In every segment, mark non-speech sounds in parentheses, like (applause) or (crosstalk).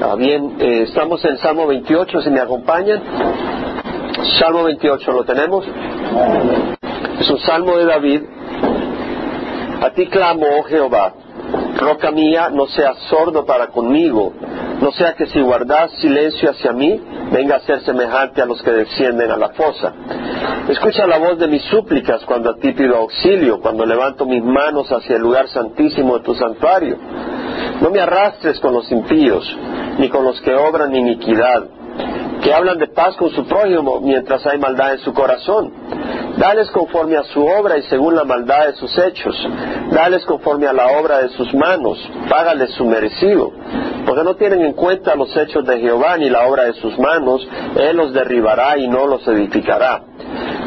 Ah, bien, eh, estamos en Salmo 28, si me acompañan. Salmo 28, ¿lo tenemos? Es un salmo de David. A ti clamo, oh Jehová, roca mía, no seas sordo para conmigo, no sea que si guardas silencio hacia mí, venga a ser semejante a los que descienden a la fosa. Escucha la voz de mis súplicas cuando a ti pido auxilio, cuando levanto mis manos hacia el lugar santísimo de tu santuario. No me arrastres con los impíos, ni con los que obran iniquidad, que hablan de paz con su prójimo mientras hay maldad en su corazón. Dales conforme a su obra y según la maldad de sus hechos. Dales conforme a la obra de sus manos. Págales su merecido. Porque no tienen en cuenta los hechos de Jehová ni la obra de sus manos. Él los derribará y no los edificará.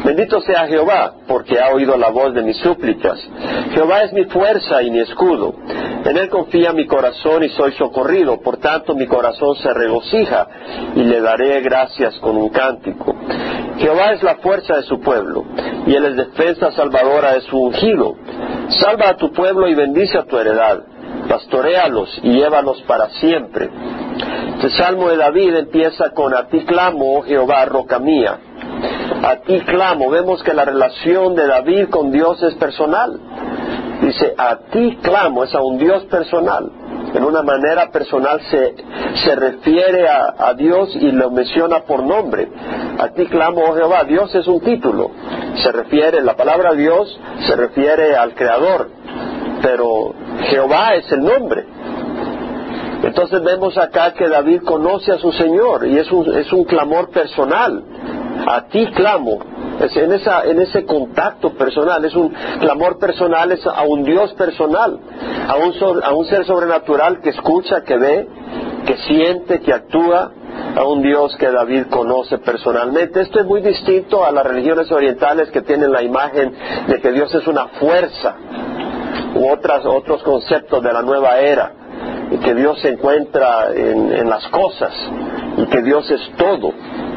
Bendito sea Jehová, porque ha oído la voz de mis súplicas. Jehová es mi fuerza y mi escudo. En él confía mi corazón y soy socorrido. Por tanto, mi corazón se regocija y le daré gracias con un cántico. Jehová es la fuerza de su pueblo y él es defensa salvadora de su ungido. Salva a tu pueblo y bendice a tu heredad. Pastoréalos y llévalos para siempre. El salmo de David empieza con a ti clamo, oh Jehová, roca mía. A ti clamo. Vemos que la relación de David con Dios es personal. Dice, a ti clamo, es a un Dios personal. En una manera personal se, se refiere a, a Dios y lo menciona por nombre. A ti clamo, oh Jehová. Dios es un título. Se refiere, la palabra Dios se refiere al Creador. Pero Jehová es el nombre. Entonces vemos acá que David conoce a su Señor y es un, es un clamor personal. A ti clamo. Es en, esa, en ese contacto personal, es un clamor personal, es a un Dios personal, a un, so- a un ser sobrenatural que escucha, que ve, que siente, que actúa, a un Dios que David conoce personalmente. Esto es muy distinto a las religiones orientales que tienen la imagen de que Dios es una fuerza u otras, otros conceptos de la nueva era, y que Dios se encuentra en, en las cosas y que Dios es todo.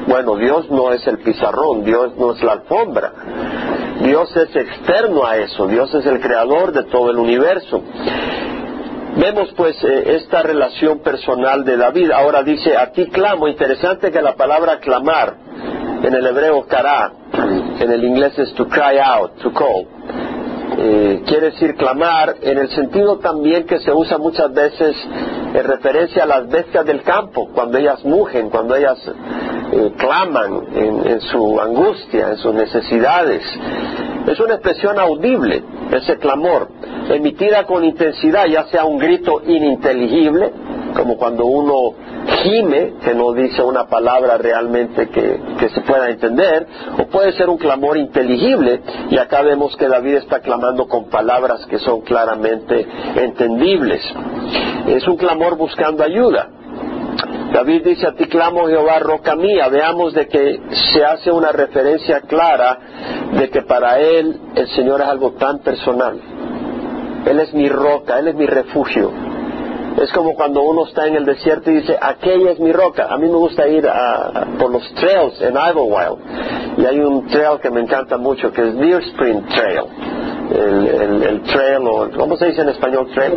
Bueno, Dios no es el pizarrón, Dios no es la alfombra. Dios es externo a eso, Dios es el creador de todo el universo. Vemos pues eh, esta relación personal de David. Ahora dice, a ti clamo. Interesante que la palabra clamar en el hebreo kará, en el inglés es to cry out, to call. Eh, quiere decir clamar en el sentido también que se usa muchas veces en referencia a las bestias del campo, cuando ellas mugen, cuando ellas claman en, en su angustia, en sus necesidades. Es una expresión audible, ese clamor, emitida con intensidad, ya sea un grito ininteligible, como cuando uno gime, que no dice una palabra realmente que, que se pueda entender, o puede ser un clamor inteligible, y acá vemos que David está clamando con palabras que son claramente entendibles. Es un clamor buscando ayuda. David dice, a ti clamo Jehová, roca mía. Veamos de que se hace una referencia clara de que para él el Señor es algo tan personal. Él es mi roca, Él es mi refugio. Es como cuando uno está en el desierto y dice, aquella es mi roca. A mí me gusta ir a- por los trails en Idlewild. Y hay un trail que me encanta mucho, que es Deer Spring Trail. El, el- el trail, o, ¿cómo se dice en español trail?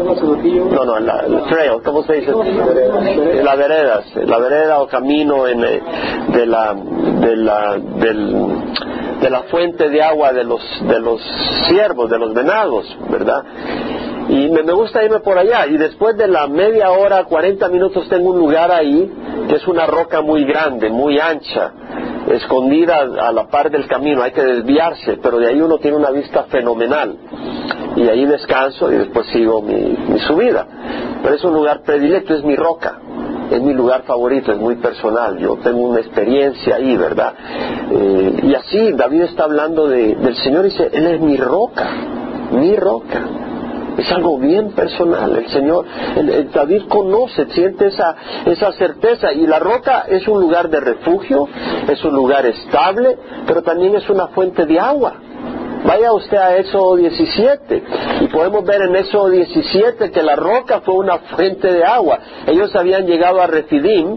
No, no, la- el trail, ¿cómo se dice? La vereda, la vereda o camino en, eh, de, la, de, la, del- de la fuente de agua de los, de los ciervos, de los venados, ¿verdad? Y me, me gusta irme por allá. Y después de la media hora, 40 minutos, tengo un lugar ahí que es una roca muy grande, muy ancha, escondida a la par del camino. Hay que desviarse, pero de ahí uno tiene una vista fenomenal. Y ahí descanso y después sigo mi, subida. Pero es un lugar predilecto, es mi roca. Es mi lugar favorito, es muy personal. Yo tengo una experiencia ahí, ¿verdad? Eh, y así David está hablando de- del Señor y dice, Él es mi roca, mi roca. Es algo bien personal. El Señor, el- el David conoce, siente esa, esa certeza. Y la roca es un lugar de refugio, es un lugar estable, pero también es una fuente de agua. Vaya usted a Éxodo 17 y podemos ver en Éxodo 17 que la roca fue una fuente de agua. Ellos habían llegado a Refidim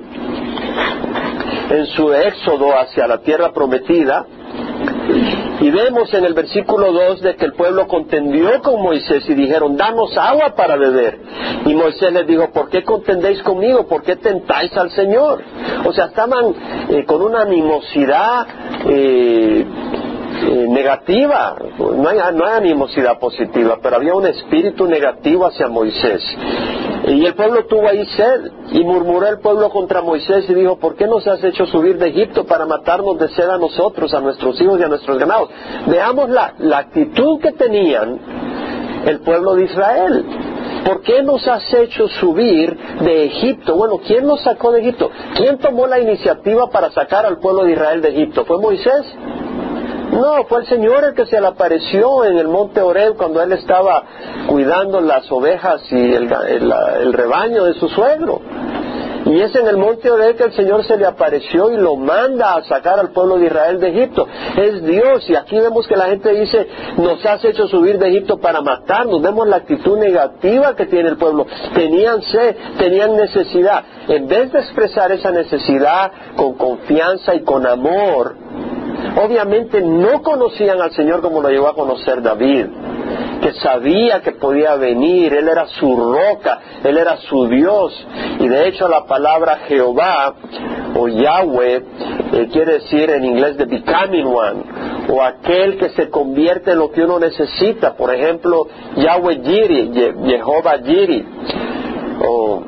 en su éxodo hacia la tierra prometida Y vemos en el versículo 2 de que el pueblo contendió con Moisés y dijeron, danos agua para beber. Y Moisés les dijo, ¿por qué contendéis conmigo? ¿Por qué tentáis al Señor? O sea, estaban eh, con una animosidad eh, eh, negativa, no hay, no hay animosidad positiva, pero había un espíritu negativo hacia Moisés. Y el pueblo tuvo ahí sed y murmuró el pueblo contra Moisés y dijo, ¿por qué nos has hecho subir de Egipto para matarnos de sed a nosotros, a nuestros hijos y a nuestros ganados? Veamos la, la actitud que tenían el pueblo de Israel. ¿Por qué nos has hecho subir de Egipto? Bueno, ¿quién nos sacó de Egipto? ¿Quién tomó la iniciativa para sacar al pueblo de Israel de Egipto? ¿Fue Moisés? No, fue el Señor el que se le apareció en el monte Oreb cuando él estaba cuidando las ovejas y el, rebaño de su suegro. Y es en el monte Oreb que el Señor se le apareció y lo manda a sacar al pueblo de Israel de Egipto. Es Dios. Y aquí vemos que la gente dice, nos has hecho subir de Egipto para matarnos. Vemos la actitud negativa que tiene el pueblo. Tenían sed, tenían necesidad. En vez de expresar esa necesidad con confianza y con amor, Obviamente no conocían al Señor como lo llegó a conocer David, que sabía que podía venir, Él era su roca, Él era su Dios. Y de hecho la palabra Jehová o Yahweh eh, quiere decir en inglés the becoming one, o aquel que se convierte en lo que uno necesita. Por ejemplo, Yahweh Jiri, Jehová Jiri, o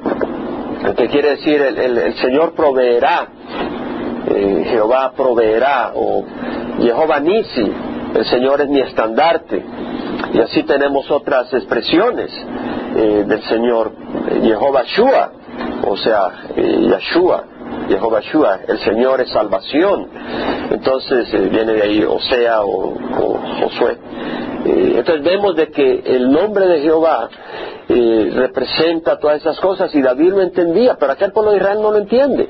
que quiere decir el Señor proveerá. Eh, Jehová proveerá o Jehová Nisi, el Señor es mi estandarte. Y así tenemos otras expresiones eh, del Señor, Jehová Shua, o sea, eh, Yeshua, Jehová Shua, el Señor es salvación. Entonces viene de ahí Osea o, o Josué. entonces vemos de que el nombre de Jehová representa todas esas cosas y David lo entendía, pero aquel pueblo de Israel no lo entiende.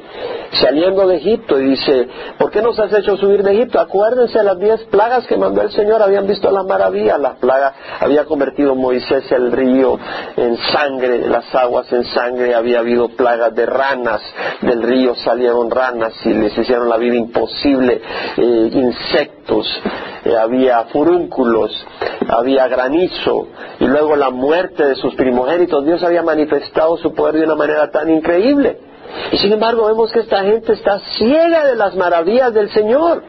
Saliendo de Egipto y dice, ¿por qué nos has hecho subir de Egipto? Acuérdense las diez plagas que mandó el Señor, habían visto la maravilla, las plagas, había convertido Moisés el río en sangre, las aguas en sangre, había habido plagas de ranas, del río salieron ranas y les hicieron la vida imposible, eh, insectos, eh, había furúnculos, había granizo y luego la muerte de sus primogénitos. Dios había manifestado su poder de una manera tan increíble. Y sin embargo vemos que esta gente está ciega de las maravillas del Señor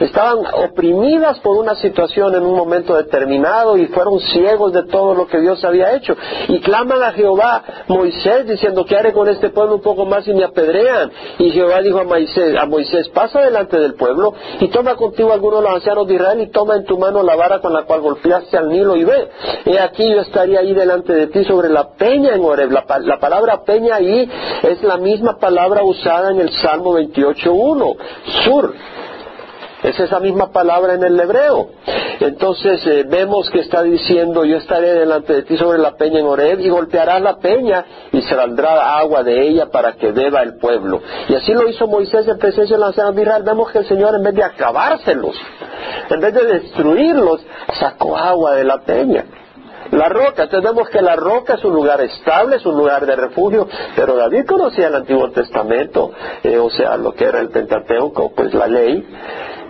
estaban oprimidas por una situación en un momento determinado y fueron ciegos de todo lo que Dios había hecho. Y claman a Jehová, Moisés, diciendo, ¿qué haré con este pueblo un poco más y me apedrean? Y Jehová dijo a Moisés, a Moisés, pasa delante del pueblo y toma contigo algunos de los ancianos de Israel y toma en tu mano la vara con la cual golpeaste al Nilo y ve, he aquí yo estaría ahí delante de ti sobre la peña en Oreb. La, la palabra peña ahí es la misma palabra usada en el Salmo 28.1, sur. Es esa misma palabra en el hebreo. Entonces eh, vemos que está diciendo, yo estaré delante de ti sobre la peña en Oreb y golpearás la peña y saldrá agua de ella para que beba el pueblo. Y así lo hizo Moisés en presencia de los ancianos de Israel. Vemos que el Señor en vez de acabárselos, en vez de destruirlos, sacó agua de la peña. La roca, entonces vemos que la roca es un lugar estable, es un lugar de refugio, pero David conocía el Antiguo Testamento, eh, o sea, lo que era el Pentateuco, pues la ley,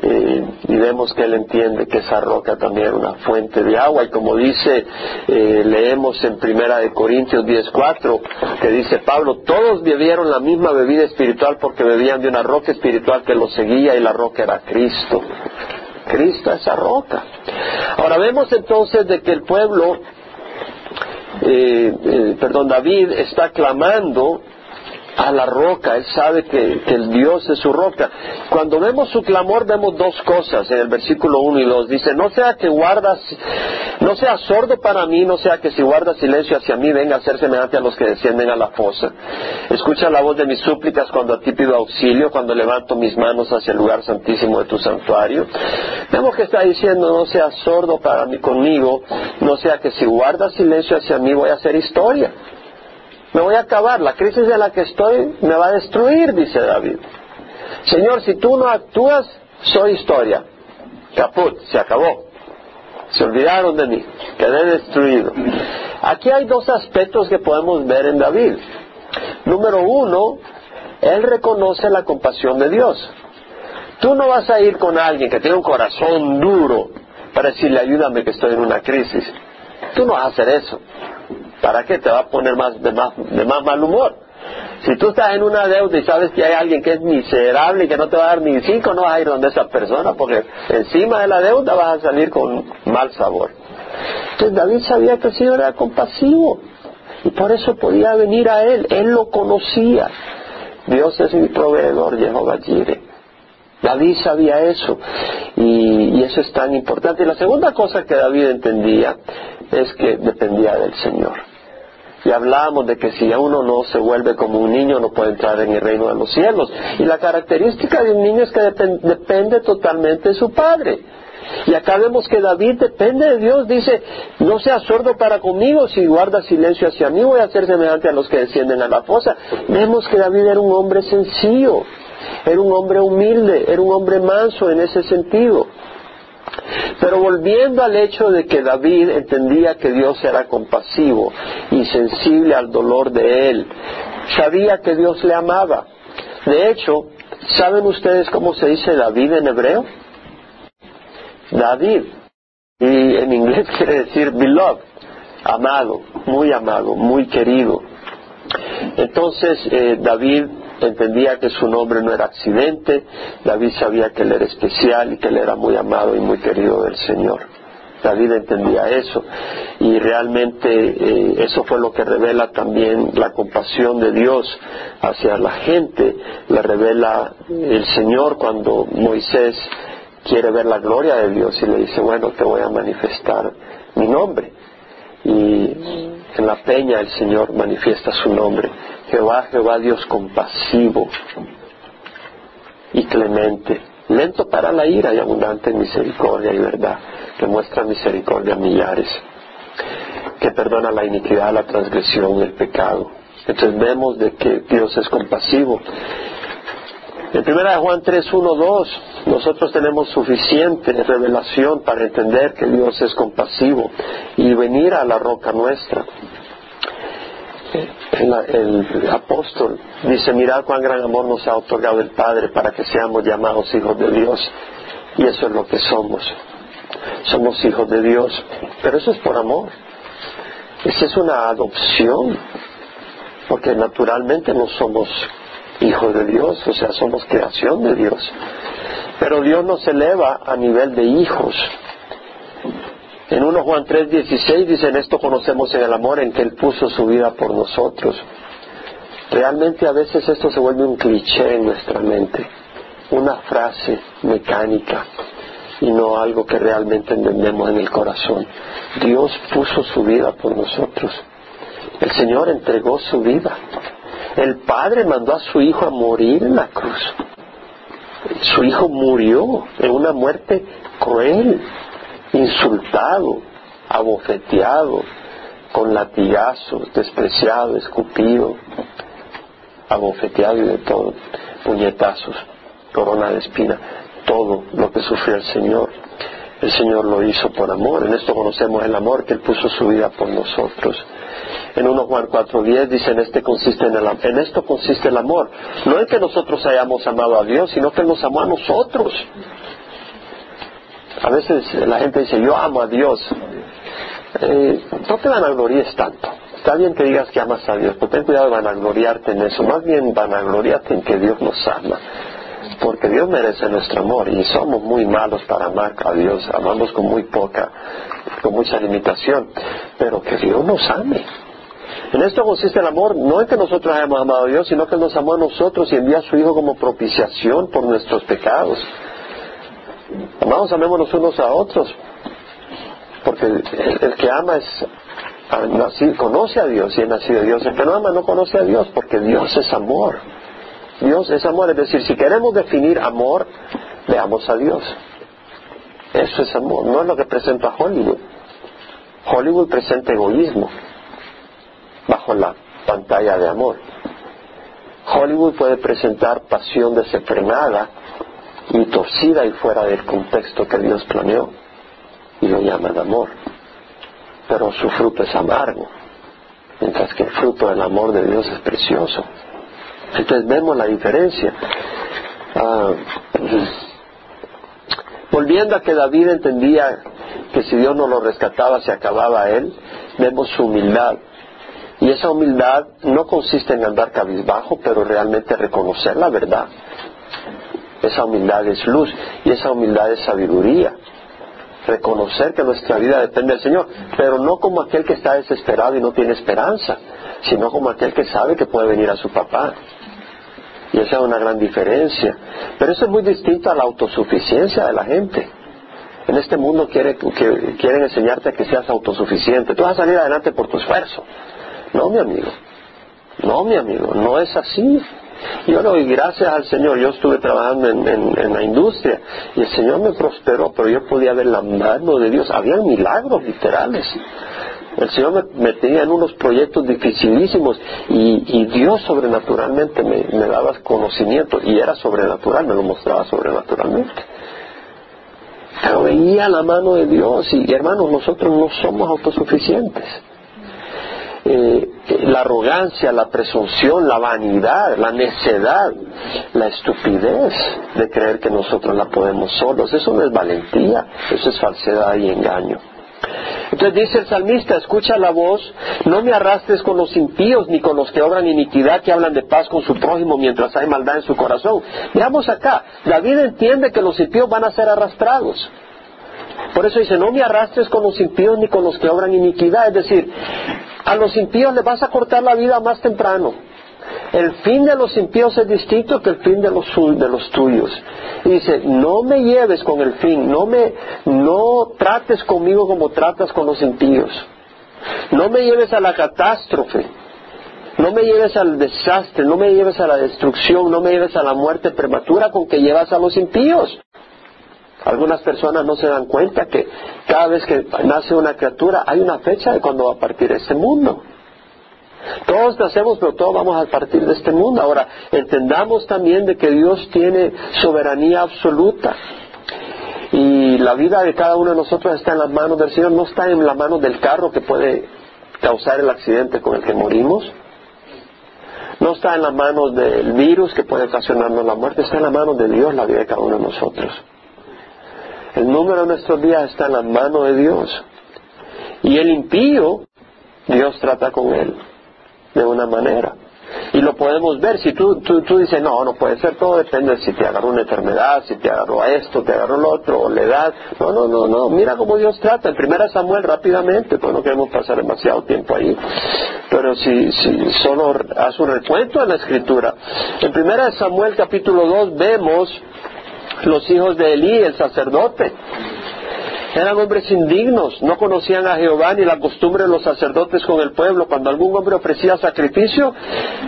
y vemos que él entiende que esa roca también era una fuente de agua. Y como dice eh, leemos en primera de Corintios 10:4 que dice Pablo todos bebieron la misma bebida espiritual porque bebían de una roca espiritual que los seguía y la roca era Cristo Cristo esa roca. Ahora vemos entonces de que el pueblo eh, eh, perdón David está clamando a la roca, él sabe que, el Dios es su roca. Cuando vemos su clamor vemos dos cosas en el versículo 1 y 2. Dice, no sea que guardas, no sea sordo para mí, no sea que si guardas silencio hacia mí venga a ser semejante a los que descienden a la fosa. Escucha la voz de mis súplicas cuando a ti pido auxilio, cuando levanto mis manos hacia el lugar santísimo de tu santuario. Vemos que está diciendo, no sea sordo para mí conmigo, no sea que si guardas silencio hacia mí voy a hacer historia me voy a acabar, la crisis en la que estoy me va a destruir, dice David. Señor, si tú no actúas, soy historia. Caput, se acabó. Se olvidaron de mí, quedé destruido. Aquí hay dos aspectos que podemos ver en David. Número uno, él reconoce la compasión de Dios. Tú no vas a ir con alguien que tiene un corazón duro para decirle ayúdame que estoy en una crisis. Tú no vas a hacer eso. ¿Para qué? Te va a poner más de más, de más mal humor. Si tú estás en una deuda y sabes que hay alguien que es miserable y que no te va a dar ni cinco, no vas a ir donde esa persona porque encima de la deuda vas a salir con mal sabor. Entonces David sabía que el Señor era compasivo y por eso podía venir a Él. Él lo conocía. Dios es mi proveedor, Jehová Jireh. David sabía eso y, y, eso es tan importante. Y la segunda cosa que David entendía es que dependía del Señor. Y hablábamos de que si uno no se vuelve como un niño no puede entrar en el reino de los cielos. Y la característica de un niño es que depende totalmente de su padre. Y acá vemos que David depende de Dios, dice, no seas sordo para conmigo, si guarda silencio hacia mí voy a ser semejante a los que descienden a la fosa. Vemos que David era un hombre sencillo, era un hombre humilde, era un hombre manso en ese sentido. Pero volviendo al hecho de que David entendía que Dios era compasivo y sensible al dolor de él, sabía que Dios le amaba. De hecho, ¿saben ustedes cómo se dice David en hebreo? David. Y en inglés (laughs) quiere decir beloved, amado, muy amado, muy querido. Entonces eh, David entendía que su nombre no era accidente, David sabía que él era especial y que él era muy amado y muy querido del Señor. David entendía eso y realmente eh, eso fue lo que revela también la compasión de Dios hacia la gente, le revela el Señor cuando Moisés quiere ver la gloria de Dios y le dice, bueno, te voy a manifestar mi nombre. Y en la peña el Señor manifiesta su nombre. Jehová, Jehová Dios compasivo y clemente, lento para la ira y abundante en misericordia y verdad, que muestra misericordia a millares, que perdona la iniquidad, la transgresión el pecado. Entonces vemos de que Dios es compasivo en 1 Juan 3, 1, 2, nosotros tenemos suficiente revelación para entender que Dios es compasivo y venir a la roca nuestra. El, apóstol dice, mirad cuán gran amor nos ha otorgado el Padre para que seamos llamados hijos de Dios. Y eso es lo que somos. Somos hijos de Dios. Pero eso es por amor. Esa es una adopción. Porque naturalmente no somos hijos de Dios, o sea, somos creación de Dios. Pero Dios nos eleva a nivel de hijos. En 1 Juan 3:16 dice, en esto conocemos en el amor en que Él puso su vida por nosotros. Realmente a veces esto se vuelve un cliché en nuestra mente, una frase mecánica y no algo que realmente entendemos en el corazón. Dios puso su vida por nosotros. El Señor entregó su vida. El padre mandó a su hijo a morir en la cruz. Su hijo murió en una muerte cruel, insultado, abofeteado, con latigazos, despreciado, escupido, abofeteado y de todo, puñetazos, corona de espina, todo lo que sufrió el Señor. El Señor lo hizo por amor. En esto conocemos el amor que Él puso su vida por nosotros. En 1 Juan 4.10 dice, en, este consiste en, el, en esto consiste el amor. No en que nosotros hayamos amado a Dios, sino que Él nos amó a nosotros. A veces la gente dice, yo amo a Dios. Eh, no te vanaglories tanto. Está bien que digas que amas a Dios, pero ten cuidado de vanagloriarte en eso. Más bien vanagloriarte en que Dios nos ama. Porque Dios merece nuestro amor y somos muy malos para amar a Dios. Amamos con muy poca, con mucha limitación. Pero que Dios nos ame. En esto consiste el amor, no en que nosotros hayamos amado a Dios, sino que nos amó a nosotros y envía a su Hijo como propiciación por nuestros pecados. Amados, amémonos unos a otros, porque el, que ama es conoce a Dios y es nacido de Dios. El que no ama no conoce a Dios, porque Dios es amor. Dios es amor, es decir, si queremos definir amor, veamos a Dios. Eso es amor, no es lo que presenta Hollywood. Hollywood presenta egoísmo bajo la pantalla de amor. Hollywood puede presentar pasión desenfrenada y torcida y fuera del contexto que Dios planeó y lo llaman amor. Pero su fruto es amargo, mientras que el fruto del amor de Dios es precioso. Entonces vemos la diferencia. Ah, Volviendo a que David entendía que si Dios no lo rescataba se acababa él, vemos su humildad. Y esa humildad no consiste en andar cabizbajo, pero realmente reconocer la verdad. Esa humildad es luz y esa humildad es sabiduría. Reconocer que nuestra vida depende del Señor, pero no como aquel que está desesperado y no tiene esperanza, sino como aquel que sabe que puede venir a su papá. Y esa es una gran diferencia. Pero eso es muy distinto a la autosuficiencia de la gente. En este mundo quiere, que, quieren enseñarte que seas autosuficiente. Tú vas a salir adelante por tu esfuerzo. No, mi amigo. No, mi amigo. No es así. Yo le doy gracias al Señor. Yo estuve trabajando en, la industria y el Señor me prosperó, pero yo podía ver la mano de Dios. Habían milagros literales. El Señor me metía en unos proyectos dificilísimos y, Dios sobrenaturalmente me, daba conocimiento y era sobrenatural, me lo mostraba sobrenaturalmente. Pero veía la mano de Dios y hermanos, nosotros no somos autosuficientes. Eh, la arrogancia, la presunción, la vanidad, la necedad, la estupidez de creer que nosotros la podemos solos, eso no es valentía, eso es falsedad y engaño. Entonces dice el salmista, escucha la voz, no me arrastres con los impíos ni con los que obran iniquidad, que hablan de paz con su prójimo mientras hay maldad en su corazón. Veamos acá, David entiende que los impíos van a ser arrastrados. Por eso dice, no me arrastres con los impíos ni con los que obran iniquidad. Es decir, a los impíos les vas a cortar la vida más temprano. El fin de los impíos es distinto que el fin de los, de los tuyos. Y dice, no me lleves con el fin, no me, no trates conmigo como tratas con los impíos. No me lleves a la catástrofe. No me lleves al desastre, no me lleves a la destrucción, no me lleves a la muerte prematura con que llevas a los impíos. Algunas personas no se dan cuenta que cada vez que nace una criatura hay una fecha de cuando va a partir este mundo. Todos nacemos, pero todos vamos a partir de este mundo. Ahora, entendamos también de que Dios tiene soberanía absoluta. Y la vida de cada uno de nosotros está en las manos del Señor, no está en las manos del carro que puede causar el accidente con el que morimos. No está en las manos del virus que puede ocasionarnos la muerte, está en las manos de Dios la vida de cada uno de nosotros. El número de nuestros días está en las manos de Dios. Y el impío, Dios trata con él de una manera. Y lo podemos ver, si tú, tú, dices, no, no puede ser, todo depende de si te agarró una enfermedad, si te agarró esto, te agarró lo otro, o la edad. No, no, no, no, mira cómo Dios trata. En primera Samuel rápidamente, pues no queremos pasar demasiado tiempo ahí. Pero si, si solo haz un recuento de la escritura. En primera Samuel capítulo 2 vemos los hijos de Elí, el sacerdote. Eran hombres indignos, no conocían a Jehová ni la costumbre de los sacerdotes con el pueblo. Cuando algún hombre ofrecía sacrificio,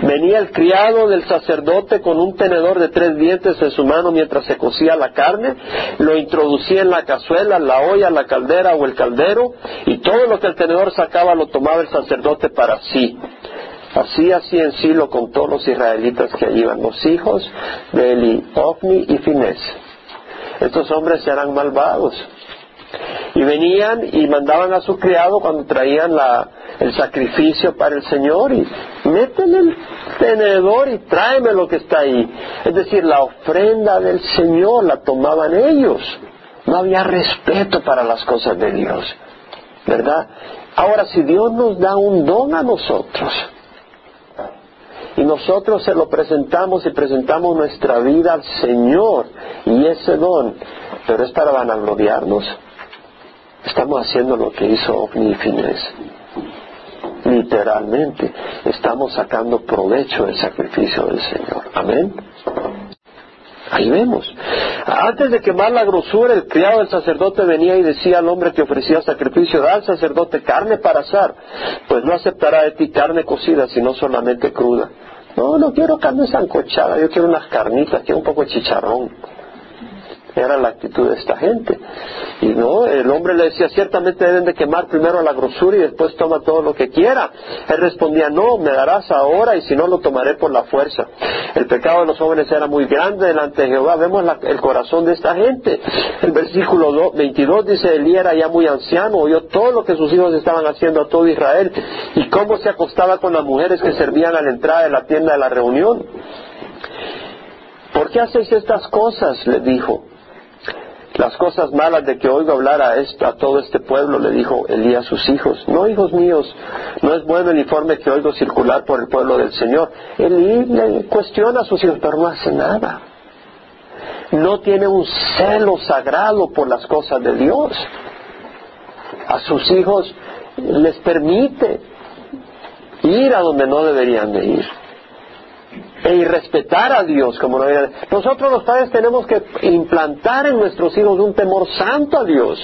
venía el criado del sacerdote con un tenedor de tres dientes en su mano mientras se cocía la carne, lo introducía en la cazuela, la olla, la caldera o el caldero, y todo lo que el tenedor sacaba lo tomaba el sacerdote para sí. Así así en sí lo contó los israelitas que allí iban, los hijos de Eli, Ofni y Finés. Estos hombres eran malvados. Y venían y mandaban a su criado cuando traían el sacrificio para el Señor y métele el tenedor y tráeme lo que está ahí. Es decir, la ofrenda del Señor la tomaban ellos. No había respeto para las cosas de Dios. ¿Verdad? Ahora, si Dios nos da un don a nosotros, y nosotros se lo presentamos y presentamos nuestra vida al Señor y ese don, pero es para vanagloriarnos. Estamos haciendo lo que hizo Ofni y Literalmente, estamos sacando provecho del sacrificio del Señor. Amén. Ahí vemos. Antes de quemar la grosura, el criado del sacerdote venía y decía al hombre que ofrecía sacrificio, da al sacerdote carne para asar, pues no aceptará de ti carne cocida, sino solamente cruda. No, no quiero carne sancochada, yo quiero unas carnitas, quiero un poco de chicharrón. Era la actitud de esta gente. Y no, el hombre le decía, ciertamente deben de quemar primero la grosura y después toma todo lo que quiera. Él respondía, no, me darás ahora y si no lo tomaré por la fuerza. El pecado de los jóvenes era muy grande delante de Jehová. Vemos el corazón de esta gente. El versículo 22 dice, Elías era ya muy anciano, oyó todo lo que sus hijos estaban haciendo a todo Israel y cómo se acostaba con las mujeres que servían a la entrada de la tienda de la reunión. ¿Por qué hacéis estas cosas? le dijo. Las cosas malas de que oigo hablar a, a todo este pueblo, le dijo Elías a sus hijos. No, hijos míos, no es bueno el informe que oigo circular por el pueblo del Señor. Elí le cuestiona a sus hijos, pero no hace nada. No tiene un celo sagrado por las cosas de Dios. A sus hijos les permite ir a donde no deberían de ir e irrespetar a Dios como no deberían. Nosotros los padres tenemos que implantar en nuestros hijos un temor santo a Dios.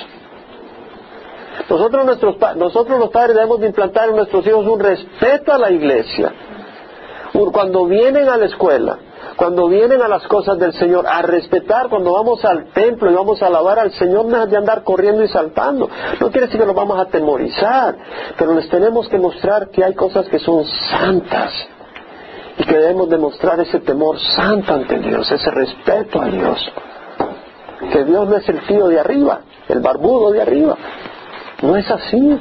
Nosotros, nuestros, nosotros los padres debemos de implantar en nuestros hijos un respeto a la iglesia. Cuando vienen a la escuela, cuando vienen a las cosas del Señor, a respetar, cuando vamos al templo y vamos a alabar al Señor, no de andar corriendo y saltando. No quiere decir que los vamos a atemorizar, pero les tenemos que mostrar que hay cosas que son santas y que debemos demostrar ese temor santo ante Dios, ese respeto a Dios. Que Dios no es el tío de arriba, el barbudo de arriba. No es así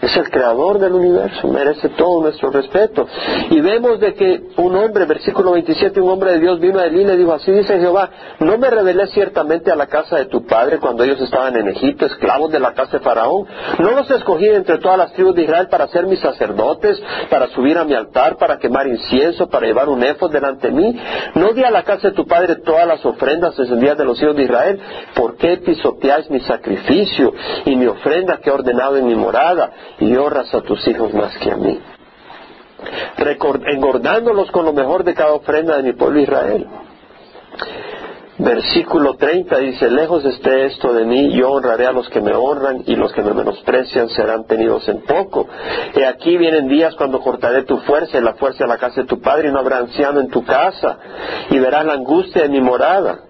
es el creador del universo, merece todo nuestro respeto. Y vemos de que un hombre, versículo 27, un hombre de Dios vino a él y le dijo, así dice Jehová, no me revelé ciertamente a la casa de tu padre cuando ellos estaban en Egipto, esclavos de la casa de Faraón. No los escogí entre todas las tribus de Israel para ser mis sacerdotes, para subir a mi altar, para quemar incienso, para llevar un efod delante de mí. No di a la casa de tu padre todas las ofrendas descendidas de los hijos de Israel. ¿Por qué pisoteáis mi sacrificio y mi ofrenda que he ordenado en mi morada? Y honras a tus hijos más que a mí, engordándolos con lo mejor de cada ofrenda de mi pueblo Israel. Versículo 30 dice, lejos esté esto de mí, yo honraré a los que me honran y los que me menosprecian serán tenidos en poco. Y aquí vienen días cuando cortaré tu fuerza y la fuerza de la casa de tu padre y no habrá anciano en tu casa y verás la angustia de mi morada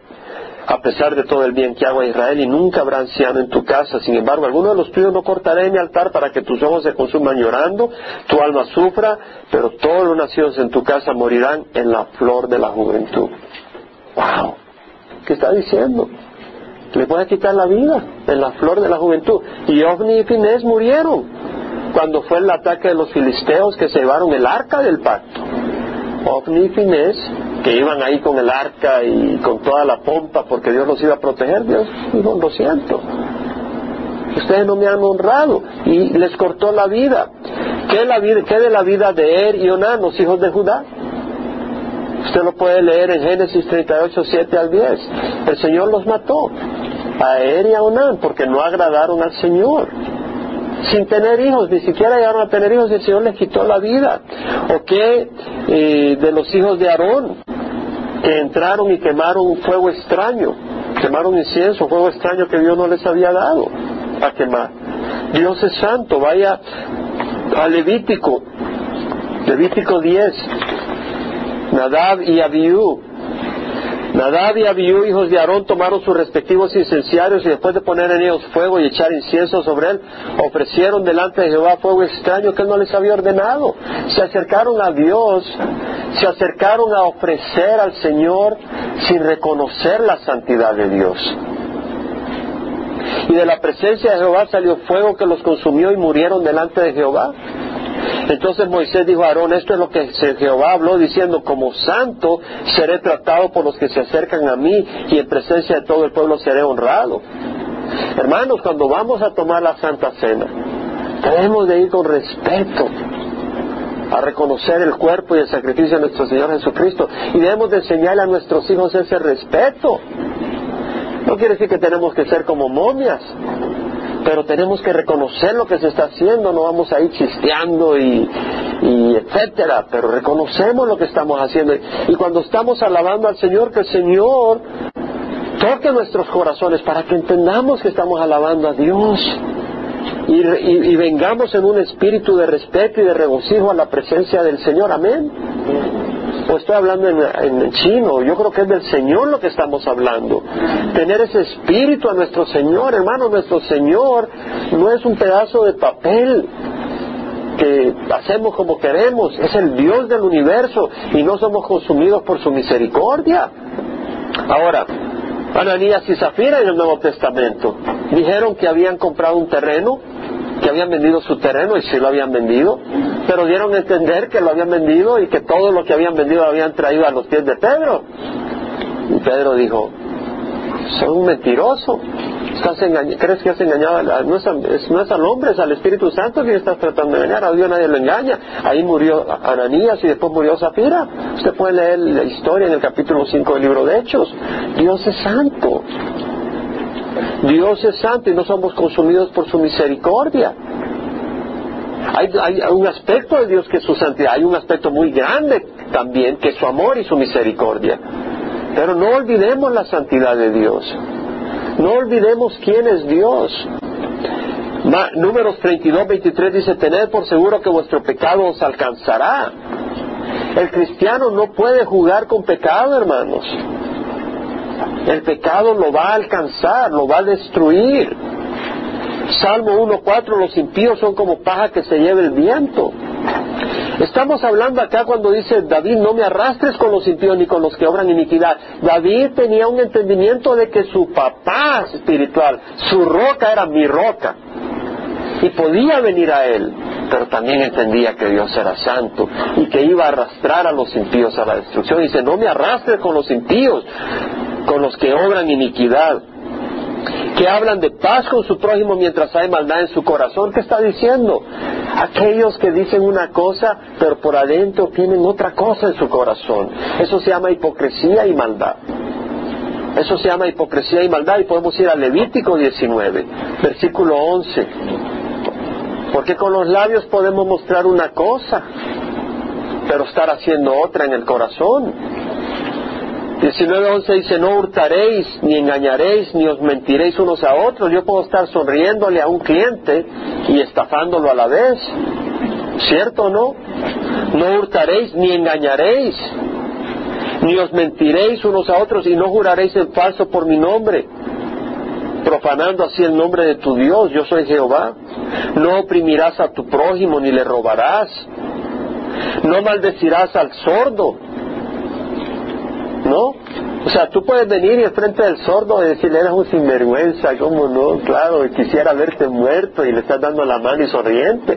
a pesar de todo el bien que hago a Israel, y nunca habrá anciano en tu casa. Sin embargo, alguno de los tuyos no cortaré en mi altar para que tus ojos se consuman llorando, tu alma sufra, pero todos los nacidos en tu casa morirán en la flor de la juventud. ¡Wow! ¿Qué está diciendo? Le puede quitar la vida en la flor de la juventud. Y Ovni y Finés murieron cuando fue el ataque de los filisteos que se llevaron el arca del pacto. Ovni y Finés que iban ahí con el arca y con toda la pompa porque Dios los iba a proteger, Dios dijo, lo siento, ustedes no me han honrado y les cortó la vida. ¿Qué, la vida, qué de la vida de Er y Onán, los hijos de Judá? Usted lo puede leer en Génesis 38, 7 al 10. El Señor los mató a Er y a Onán porque no agradaron al Señor sin tener hijos, ni siquiera llegaron a tener hijos y el Señor les quitó la vida. ¿O qué eh, de los hijos de Aarón? Que entraron y quemaron un fuego extraño, quemaron incienso, fuego extraño que Dios no les había dado a quemar. Dios es santo, vaya a Levítico, Levítico 10, Nadab y Abiú, Nadab y Abiú, hijos de Aarón, tomaron sus respectivos incenciarios y después de poner en ellos fuego y echar incienso sobre él, ofrecieron delante de Jehová fuego extraño que él no les había ordenado. Se acercaron a Dios, se acercaron a ofrecer al Señor sin reconocer la santidad de Dios. Y de la presencia de Jehová salió fuego que los consumió y murieron delante de Jehová. Entonces Moisés dijo a Aarón, esto es lo que Jehová habló diciendo, como santo seré tratado por los que se acercan a mí y en presencia de todo el pueblo seré honrado. Hermanos, cuando vamos a tomar la Santa Cena, debemos de ir con respeto a reconocer el cuerpo y el sacrificio de nuestro Señor Jesucristo y debemos de enseñarle a nuestros hijos ese respeto. No quiere decir que tenemos que ser como momias, pero tenemos que reconocer lo que se está haciendo, no vamos a ir chisteando y, etcétera, pero reconocemos lo que estamos haciendo. Y cuando estamos alabando al Señor, que el Señor toque nuestros corazones para que entendamos que estamos alabando a Dios. Y, vengamos en un espíritu de respeto y de regocijo a la presencia del Señor. Amén. O estoy hablando en, chino, yo creo que es del Señor lo que estamos hablando. Tener ese espíritu a nuestro Señor, hermano, nuestro Señor no es un pedazo de papel que hacemos como queremos, es el Dios del universo y no somos consumidos por su misericordia. Ahora, Ananías y Zafira en el Nuevo Testamento dijeron que habían comprado un terreno que habían vendido su terreno y sí lo habían vendido, pero dieron a entender que lo habían vendido y que todo lo que habían vendido lo habían traído a los pies de Pedro. Y Pedro dijo, Soy un mentiroso. ¿Crees que has engañado? no, es, al hombre, es al Espíritu Santo que estás tratando de engañar. A Dios nadie lo engaña. Ahí murió Ananías y después murió Zafira. Usted puede leer la historia en el capítulo 5 del libro de Hechos. Dios es santo. Dios es santo y no somos consumidos por su misericordia. Hay, un aspecto de Dios que es su santidad, hay un aspecto muy grande también que es su amor y su misericordia. Pero no olvidemos la santidad de Dios. No olvidemos quién es Dios. números 32, 23 dice, tened por seguro que vuestro pecado os alcanzará. El cristiano no puede jugar con pecado, hermanos. El pecado lo va a alcanzar, lo va a destruir. Salmo 1.4, los impíos son como paja que se lleva el viento. Estamos hablando acá cuando dice David, no me arrastres con los impíos ni con los que obran iniquidad. David tenía un entendimiento de que su papá espiritual, su roca era mi roca. Y podía venir a él, pero también entendía que Dios era santo y que iba a arrastrar a los impíos a la destrucción. Dice, no me arrastres con los impíos, con los que obran iniquidad que hablan de paz con su prójimo mientras hay maldad en su corazón. ¿Qué está diciendo? Aquellos que dicen una cosa, pero por adentro tienen otra cosa en su corazón. Eso se llama hipocresía y maldad. Eso se llama hipocresía y maldad y podemos ir a Levítico 19, versículo 11. Porque con los labios podemos mostrar una cosa, pero estar haciendo otra en el corazón. 19.11 dice, no hurtaréis, ni engañaréis, ni os mentiréis unos a otros. Yo puedo estar sonriéndole a un cliente y estafándolo a la vez. ¿Cierto o no? No hurtaréis, ni engañaréis, ni os mentiréis unos a otros, y no juraréis en falso por mi nombre, profanando así el nombre de tu Dios. Yo soy Jehová. No oprimirás a tu prójimo, ni le robarás. No maldecirás al sordo ¿no? O sea, tú puedes venir y enfrente del sordo y decirle, eres un sinvergüenza, ¿cómo no? Claro, quisiera verte muerto y le estás dando la mano y sonriente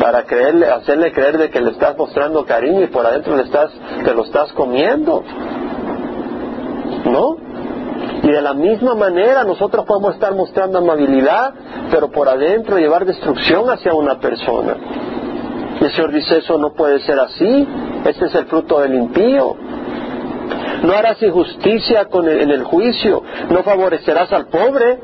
para creerle, hacerle creer de que le estás mostrando cariño y por adentro le estás, te lo estás comiendo. ¿No? Y de la misma manera nosotros podemos estar mostrando amabilidad, pero por adentro llevar destrucción hacia una persona. Y el Señor dice, eso no puede ser así, este es el fruto del impío. No harás injusticia en el juicio, no favorecerás al pobre,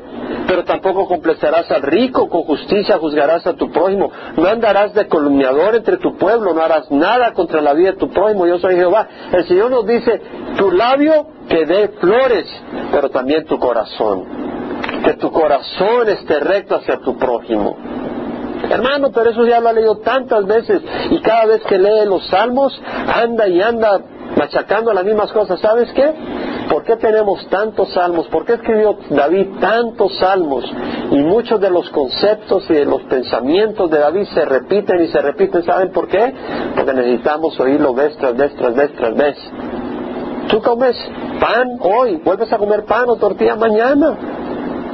pero tampoco complacerás al rico, con justicia juzgarás a tu prójimo, no andarás de columniador entre tu pueblo, no harás nada contra la vida de tu prójimo, yo soy Jehová. El Señor nos dice, tu labio que dé flores, pero también tu corazón, que tu corazón esté recto hacia tu prójimo. Hermano, pero eso ya lo ha leído tantas veces. Y cada vez que lee los salmos anda y anda machacando las mismas cosas. ¿Sabes qué? ¿Por qué tenemos tantos salmos? ¿Por qué escribió David tantos salmos? Y muchos de los conceptos y de los pensamientos de David se repiten y se repiten. ¿Saben por qué? Porque necesitamos oírlo vez tras vez tras vez tras vez. Tú comes pan hoy, vuelves a comer pan o tortilla mañana.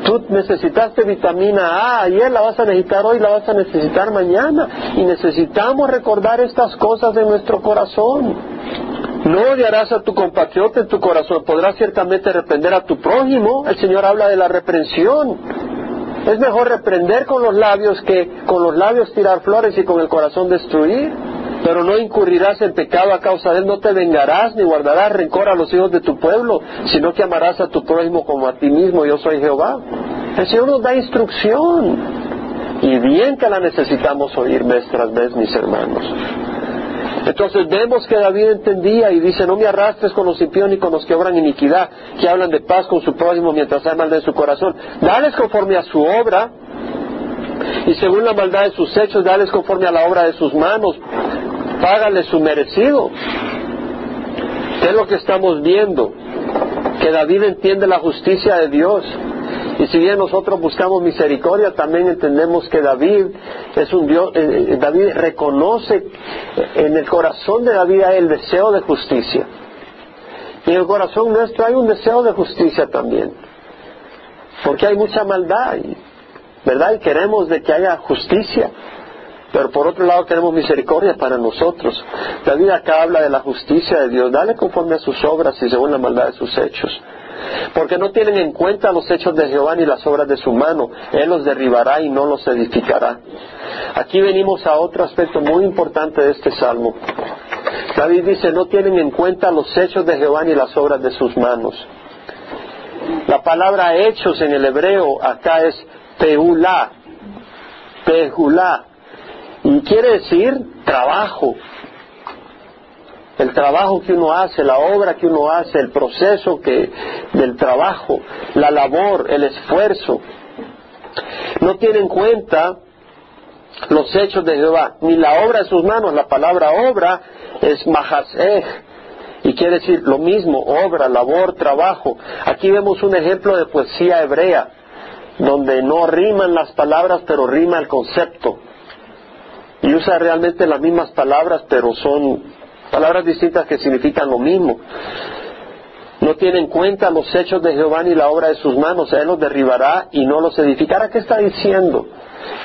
Tú necesitaste vitamina A ayer, la vas a necesitar hoy, la vas a necesitar mañana. Y necesitamos recordar estas cosas de nuestro corazón. No odiarás a tu compatriota en tu corazón, podrás ciertamente reprender a tu prójimo. El Señor habla de la reprensión. Es mejor reprender con los labios que con los labios tirar flores y con el corazón destruir. Pero no incurrirás en pecado a causa de él, no te vengarás ni guardarás rencor a los hijos de tu pueblo, sino que amarás a tu prójimo como a ti mismo, yo soy Jehová. El Señor nos da instrucción. Y bien que la necesitamos oír mes tras vez, mis hermanos. Entonces vemos que David entendía y dice, no me arrastres con los impíos ni con los que obran iniquidad, que hablan de paz con su prójimo mientras hay maldad en su corazón. Dales conforme a su obra y según la maldad de sus hechos, dales conforme a la obra de sus manos. Págale su merecido. ¿Qué es lo que estamos viendo? Que David entiende la justicia de Dios y si bien nosotros buscamos misericordia, también entendemos que David es un Dios, eh, eh, David reconoce en el corazón de David el deseo de justicia. Y en el corazón nuestro hay un deseo de justicia también. Porque hay mucha maldad, ¿verdad? Y queremos de que haya justicia. Pero por otro lado tenemos misericordia para nosotros. David acá habla de la justicia de Dios. Dale conforme a sus obras y según la maldad de sus hechos. porque no tienen en cuenta los hechos de Jehová ni las obras de su mano. Él los derribará y no los edificará. Aquí venimos a otro aspecto muy importante de este salmo. David dice, no tienen en cuenta los hechos de Jehová ni las obras de sus manos. La palabra hechos en el hebreo acá es peulá, peulá, y quiere decir trabajo. El trabajo que uno hace, la obra que uno hace, el proceso que, del trabajo, la labor, el esfuerzo. No tiene en cuenta los hechos de Jehová, ni la obra de sus manos. La palabra obra es mahasej, y quiere decir lo mismo, obra, labor, trabajo. Aquí vemos un ejemplo de poesía hebrea, donde no riman las palabras, pero rima el concepto. Y usa realmente las mismas palabras, pero son palabras distintas que significan lo mismo. No tiene en cuenta los hechos de Jehová ni la obra de sus manos, Él los derribará y no los edificará. ¿Qué está diciendo?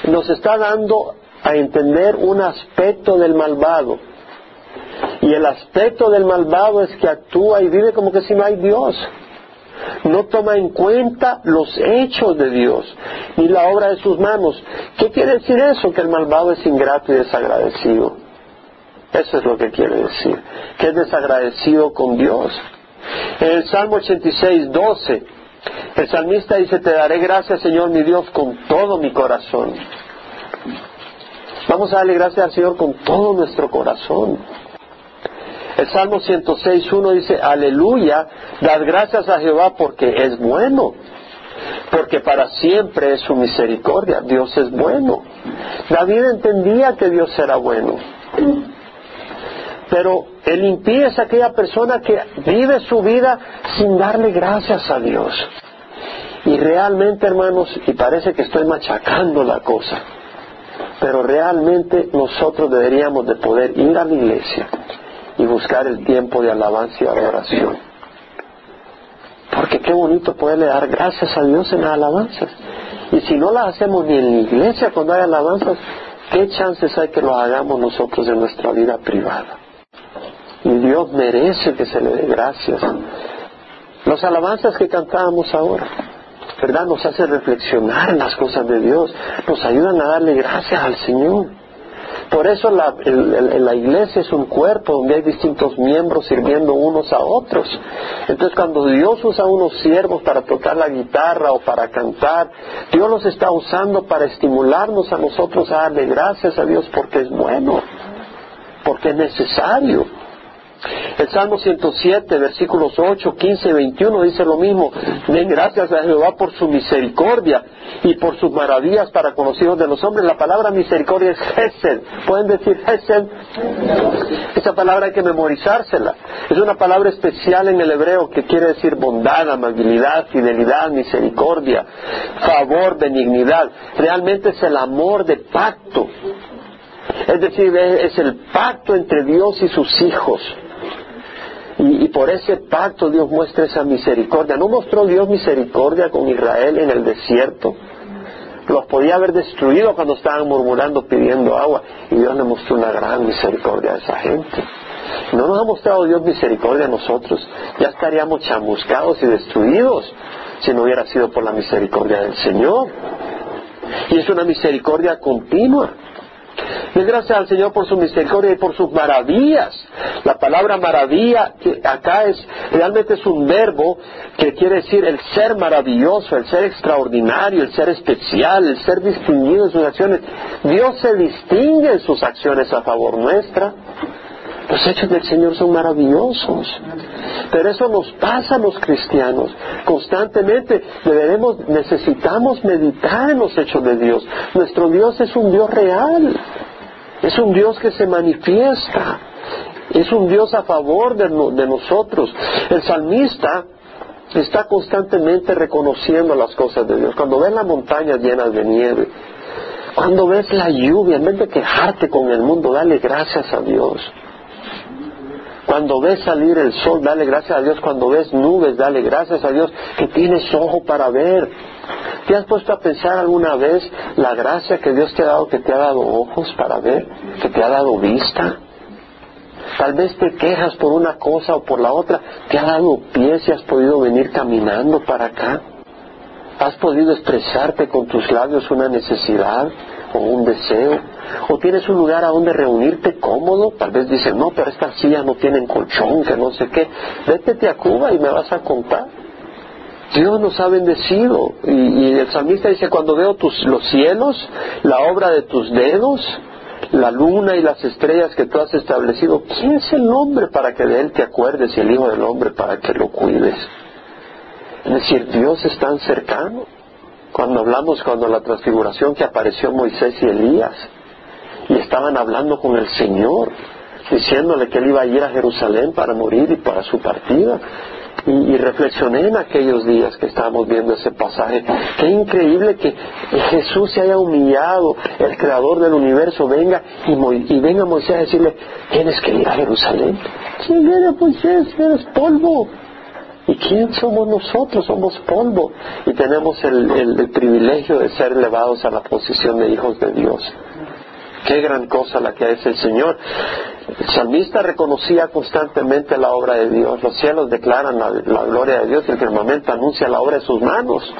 Nos está dando a entender un aspecto del malvado y el aspecto del malvado es que actúa y vive como que si no hay Dios. No toma en cuenta los hechos de Dios ni la obra de sus manos. ¿Qué quiere decir eso? Que el malvado es ingrato y desagradecido. Eso es lo que quiere decir. Que es desagradecido con Dios. En el Salmo 86, 12, el salmista dice, te daré gracias Señor mi Dios con todo mi corazón. Vamos a darle gracias al Señor con todo nuestro corazón. El Salmo 106.1 dice, aleluya, dad gracias a Jehová porque es bueno, porque para siempre es su misericordia, Dios es bueno. David entendía que Dios era bueno. Pero el impío es aquella persona que vive su vida sin darle gracias a Dios. Y realmente, hermanos, y parece que estoy machacando la cosa, pero realmente nosotros deberíamos de poder ir a la iglesia y buscar el tiempo de alabanza y adoración. Porque qué bonito poderle dar gracias a Dios en las alabanzas. Y si no las hacemos ni en la iglesia cuando hay alabanzas, ¿qué chances hay que lo hagamos nosotros en nuestra vida privada? Y Dios merece que se le dé gracias. Las alabanzas que cantábamos ahora, ¿verdad? Nos hacen reflexionar en las cosas de Dios, nos ayudan a darle gracias al Señor. Por eso la, la iglesia es un cuerpo donde hay distintos miembros sirviendo unos a otros. Entonces cuando Dios usa unos siervos para tocar la guitarra o para cantar, Dios los está usando para estimularnos a nosotros a darle gracias a Dios porque es bueno, porque es necesario. El Salmo 107, versículos 8, 15 y 21 dice lo mismo. Den gracias a Jehová por su misericordia y por sus maravillas para con los hijos de los hombres. La palabra misericordia es Hesed. ¿Pueden decir Hesed? Esa palabra hay que memorizársela. Es una palabra especial en el hebreo que quiere decir bondad, amabilidad, fidelidad, misericordia, favor, benignidad. Realmente es el amor de pacto. Es decir, es el pacto entre Dios y sus hijos. Y, por ese pacto Dios muestra esa misericordia. ¿No mostró Dios misericordia con Israel en el desierto? Los podía haber destruido cuando estaban murmurando pidiendo agua. Y Dios le mostró una gran misericordia a esa gente. No nos ha mostrado Dios misericordia a nosotros. Ya estaríamos chamuscados y destruidos si no hubiera sido por la misericordia del Señor. Y es una misericordia continua. Gracias al Señor por su misericordia y por sus maravillas. La palabra maravilla que acá es realmente es un verbo que quiere decir el ser maravilloso, el ser extraordinario, el ser especial, el ser distinguido en sus acciones. Dios se distingue en sus acciones a favor nuestra. Los hechos del Señor son maravillosos. Pero eso nos pasa a los cristianos. Constantemente necesitamos meditar en los hechos de Dios. Nuestro Dios es un Dios real. Es un Dios que se manifiesta. Es un Dios a favor de, de nosotros. El salmista está constantemente reconociendo las cosas de Dios. Cuando ves las montañas llenas de nieve, cuando ves la lluvia, en vez de quejarte con el mundo, dale gracias a Dios. Cuando ves salir el sol, dale gracias a Dios. Cuando ves nubes, dale gracias a Dios que tienes ojo para ver. ¿Te has puesto a pensar alguna vez la gracia que Dios te ha dado, que te ha dado ojos para ver, que te ha dado vista? Tal vez te quejas por una cosa o por la otra. Te ha dado pies y has podido venir caminando para acá. ¿Has podido expresarte con tus labios una necesidad o un deseo? ¿O tienes un lugar a donde reunirte cómodo? Tal vez dices, no, pero estas sillas no tienen colchón, que no sé qué. Vétete a Cuba y me vas a contar. Dios nos ha bendecido. Y, el salmista dice, cuando veo tus, los cielos, la obra de tus dedos, la luna y las estrellas que tú has establecido, ¿quién es el hombre para que de él te acuerdes y el Hijo del Hombre para que lo cuides? Es decir, Dios es tan cercano. Cuando hablamos, cuando la transfiguración que apareció Moisés y Elías, y estaban hablando con el Señor, diciéndole que él iba a ir a Jerusalén para morir y para su partida. Y, reflexioné en aquellos días que estábamos viendo ese pasaje. Qué increíble que Jesús se haya humillado, el creador del universo venga y, y venga Moisés a decirle, tienes que ir a Jerusalén. ¿Quién viene Moisés? Eres polvo. ¿Y quién somos nosotros? Somos polvo y tenemos el, privilegio de ser elevados a la posición de hijos de Dios. Qué gran cosa la que es el Señor. El salmista reconocía constantemente la obra de Dios. Los cielos declaran la, la gloria de Dios el firmamento anuncia la obra de sus manos.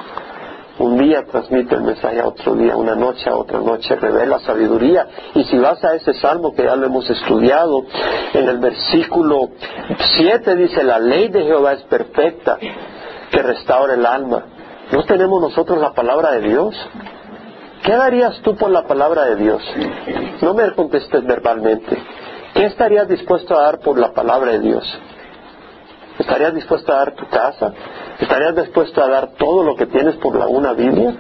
Un día transmite el mensaje a otro día, una noche a otra noche, revela sabiduría. Y si vas a ese salmo que ya lo hemos estudiado, en el versículo 7 dice, la ley de Jehová es perfecta, que restaura el alma. ¿No tenemos nosotros la palabra de Dios? ¿Qué darías tú por la palabra de Dios? No me contestes verbalmente. ¿Qué estarías dispuesto a dar por la palabra de Dios? ¿Estarías dispuesto a dar tu casa? ¿Estarías dispuesto a dar todo lo que tienes por la una Biblia?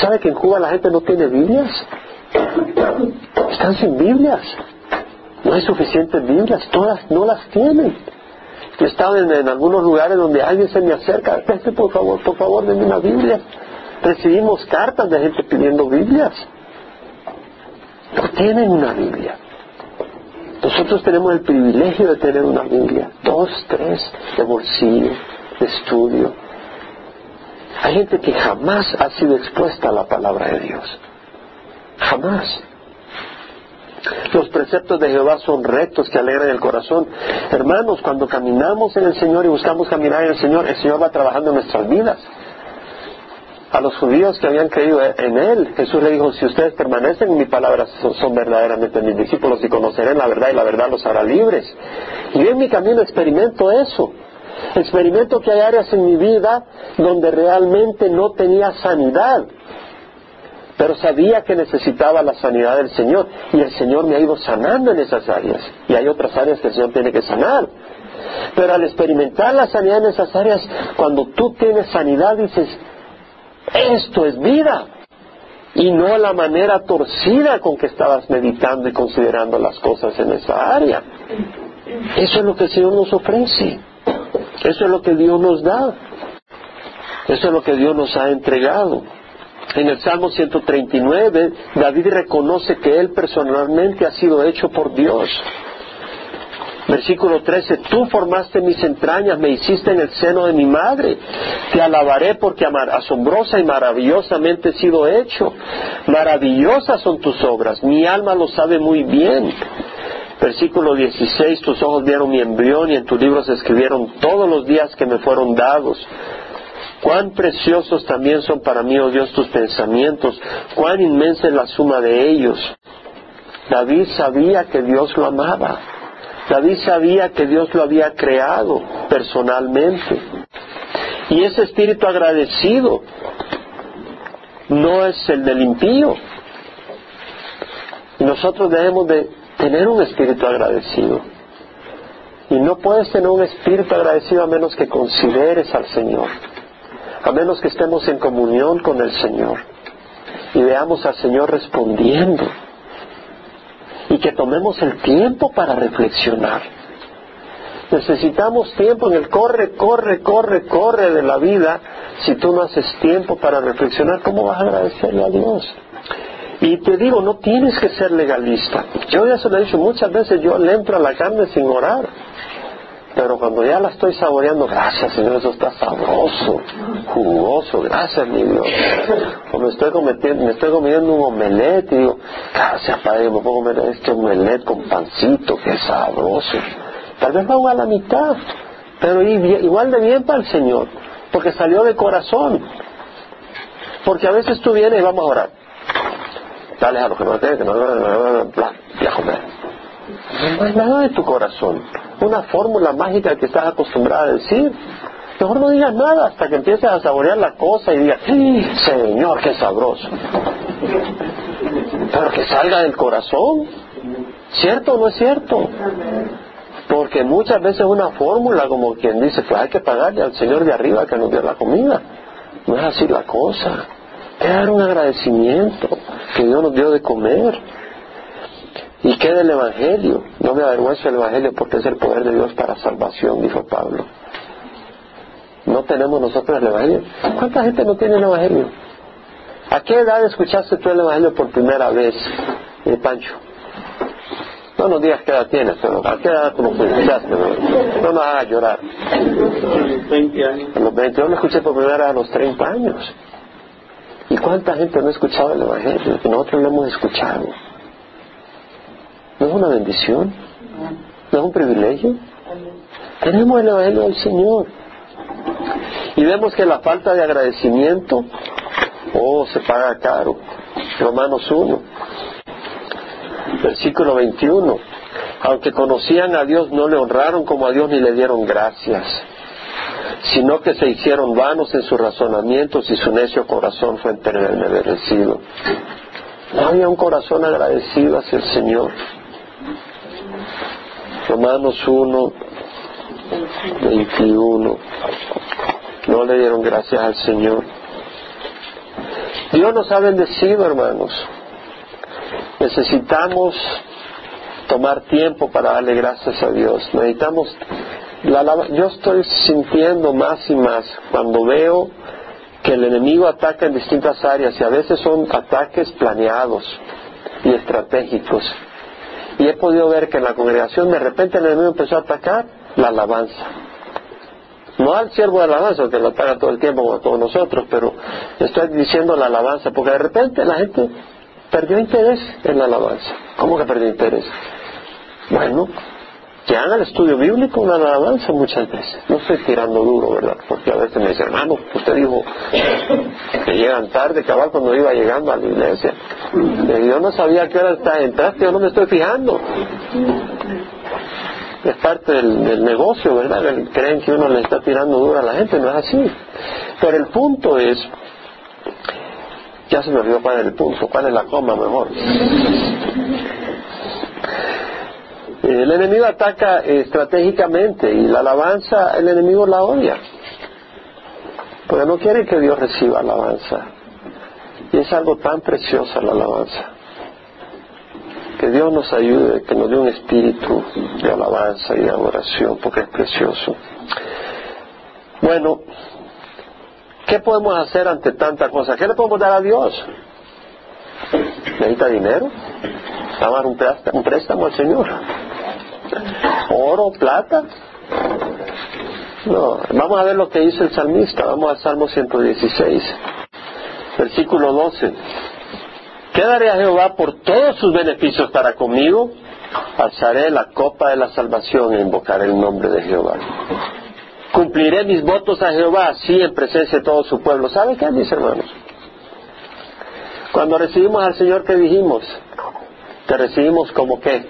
¿Sabe que en Cuba la gente no tiene Biblias? Están sin Biblias. No hay suficientes Biblias, todas no las tienen. Yo he en, algunos lugares donde alguien se me acerca, este por favor, por favor, denme una Biblia. Recibimos cartas de gente pidiendo Biblias. No tienen una Biblia. Nosotros tenemos el privilegio de tener una Biblia, dos, tres, de bolsillo, de estudio. Hay gente que jamás ha sido expuesta a la palabra de Dios. Jamás. Los preceptos de Jehová son rectos que alegran el corazón. Hermanos, cuando caminamos en el Señor y buscamos caminar en el Señor, el Señor va trabajando en nuestras vidas a los judíos que habían creído en él, Jesús le dijo, si ustedes permanecen en mi palabra, son, verdaderamente mis discípulos y conocerán la verdad y la verdad los hará libres. Y en mi camino experimento eso. Experimento que hay áreas en mi vida donde realmente no tenía sanidad, pero sabía que necesitaba la sanidad del Señor y el Señor me ha ido sanando en esas áreas. Y hay otras áreas que el Señor tiene que sanar. Pero al experimentar la sanidad en esas áreas, cuando tú tienes sanidad, dices, esto es vida. Y no la manera torcida con que estabas meditando y considerando las cosas en esa área. Eso es lo que el Señor nos ofrece. Eso es lo que Dios nos da. Eso es lo que Dios nos ha entregado. En el Salmo 139, David reconoce que él personalmente ha sido hecho por Dios. Versículo 13, tú formaste mis entrañas, me hiciste en el seno de mi madre. Te alabaré porque asombrosa y maravillosamente he sido hecho. Maravillosas son tus obras, mi alma lo sabe muy bien. Versículo 16, tus ojos vieron mi embrión y en tu libro se escribieron todos los días que me fueron dados. Cuán preciosos también son para mí, oh Dios, tus pensamientos, cuán inmensa es la suma de ellos. David sabía que Dios lo amaba. David sabía que Dios lo había creado personalmente. Y ese espíritu agradecido no es el del impío. nosotros debemos de tener un espíritu agradecido. Y no puedes tener un espíritu agradecido a menos que consideres al Señor, a menos que estemos en comunión con el Señor y veamos al Señor respondiendo y que tomemos el tiempo para reflexionar. Necesitamos tiempo en el corre, corre, corre, corre de la vida. Si tú no haces tiempo para reflexionar, ¿cómo vas a agradecerle a Dios? Y te digo, no tienes que ser legalista. Yo ya se lo he dicho muchas veces, yo le entro a la carne sin orar. Pero cuando ya la estoy saboreando, gracias Señor, eso está sabroso, jugoso, gracias mi Dios. O me estoy, cometiendo, me estoy comiendo un omelette y digo, gracias Padre, me puedo comer este omelette con pancito, que sabroso. Tal vez va a la mitad, pero igual de bien para el Señor, porque salió de corazón. Porque a veces tú vienes y vamos a orar. Dale a los que no te que no, y a comer. No hay nada de tu corazón una fórmula mágica que estás acostumbrada a decir. Mejor no digas nada hasta que empieces a saborear la cosa y digas, Señor, qué sabroso. Pero que salga del corazón. ¿Cierto o no es cierto? Porque muchas veces una fórmula como quien dice, pues hay que pagarle al Señor de arriba que nos dio la comida. No es así la cosa. Es dar un agradecimiento que Dios nos dio de comer. ¿Y qué del Evangelio? No me avergüenzo del Evangelio porque es el poder de Dios para salvación, dijo Pablo. ¿No tenemos nosotros el Evangelio? ¿Cuánta gente no tiene el Evangelio? ¿A qué edad escuchaste tú el Evangelio por primera vez, eh, Pancho? No nos digas qué edad tienes, pero ¿a qué edad lo escuchaste? No, nos hagas llorar. A los 20 años. A los 20. Yo lo escuché por primera vez a los 30 años. ¿Y cuánta gente no ha escuchado el Evangelio? Nosotros lo hemos escuchado. ¿No es una bendición? ¿No es un privilegio? Tenemos el Evangelio del Señor. Y vemos que la falta de agradecimiento, oh, se paga caro. Romanos 1, versículo 21. Aunque conocían a Dios, no le honraron como a Dios ni le dieron gracias, sino que se hicieron vanos en sus razonamientos y su necio corazón fue enterecido. No había un corazón agradecido hacia el Señor. Romanos 1, 21. No le dieron gracias al Señor. Dios nos ha bendecido, hermanos. Necesitamos tomar tiempo para darle gracias a Dios. Necesitamos, yo estoy sintiendo más y más cuando veo que el enemigo ataca en distintas áreas y a veces son ataques planeados y estratégicos. Y he podido ver que en la congregación de repente el enemigo empezó a atacar la alabanza. No al siervo de alabanza, que lo ataca todo el tiempo como todos nosotros, pero estoy diciendo la alabanza, porque de repente la gente perdió interés en la alabanza. ¿Cómo que perdió interés? Bueno, que haga el estudio bíblico una alabanza muchas veces. No estoy tirando duro, ¿verdad? Porque a veces me dicen, hermano, usted dijo que llegan tarde, cabal, cuando iba llegando a la iglesia. Y yo no sabía qué hora entraste, yo no me estoy fijando. Es parte del, negocio, ¿verdad? Creen que uno le está tirando duro a la gente, no es así. Pero el punto es, ya se me olvidó cuál es el punto, cuál es la coma mejor. El enemigo ataca estratégicamente y la alabanza, el enemigo la odia. Porque no quiere que Dios reciba alabanza. Y es algo tan precioso la alabanza. Que Dios nos ayude, que nos dé un espíritu de alabanza y de adoración, porque es precioso. Bueno, ¿qué podemos hacer ante tanta cosa? ¿Qué le podemos dar a Dios? ¿Necesita dinero? ¿Vamos a dar un préstamo al Señor? Oro, plata. No, vamos a ver lo que dice el salmista. Vamos al Salmo 116, versículo 12. ¿Qué daré a Jehová por todos sus beneficios para conmigo? Alzaré la copa de la salvación e invocaré el nombre de Jehová. Cumpliré mis votos a Jehová, así en presencia de todo su pueblo. ¿Sabe qué, mis hermanos? Cuando recibimos al Señor, ¿qué dijimos? Te recibimos como qué?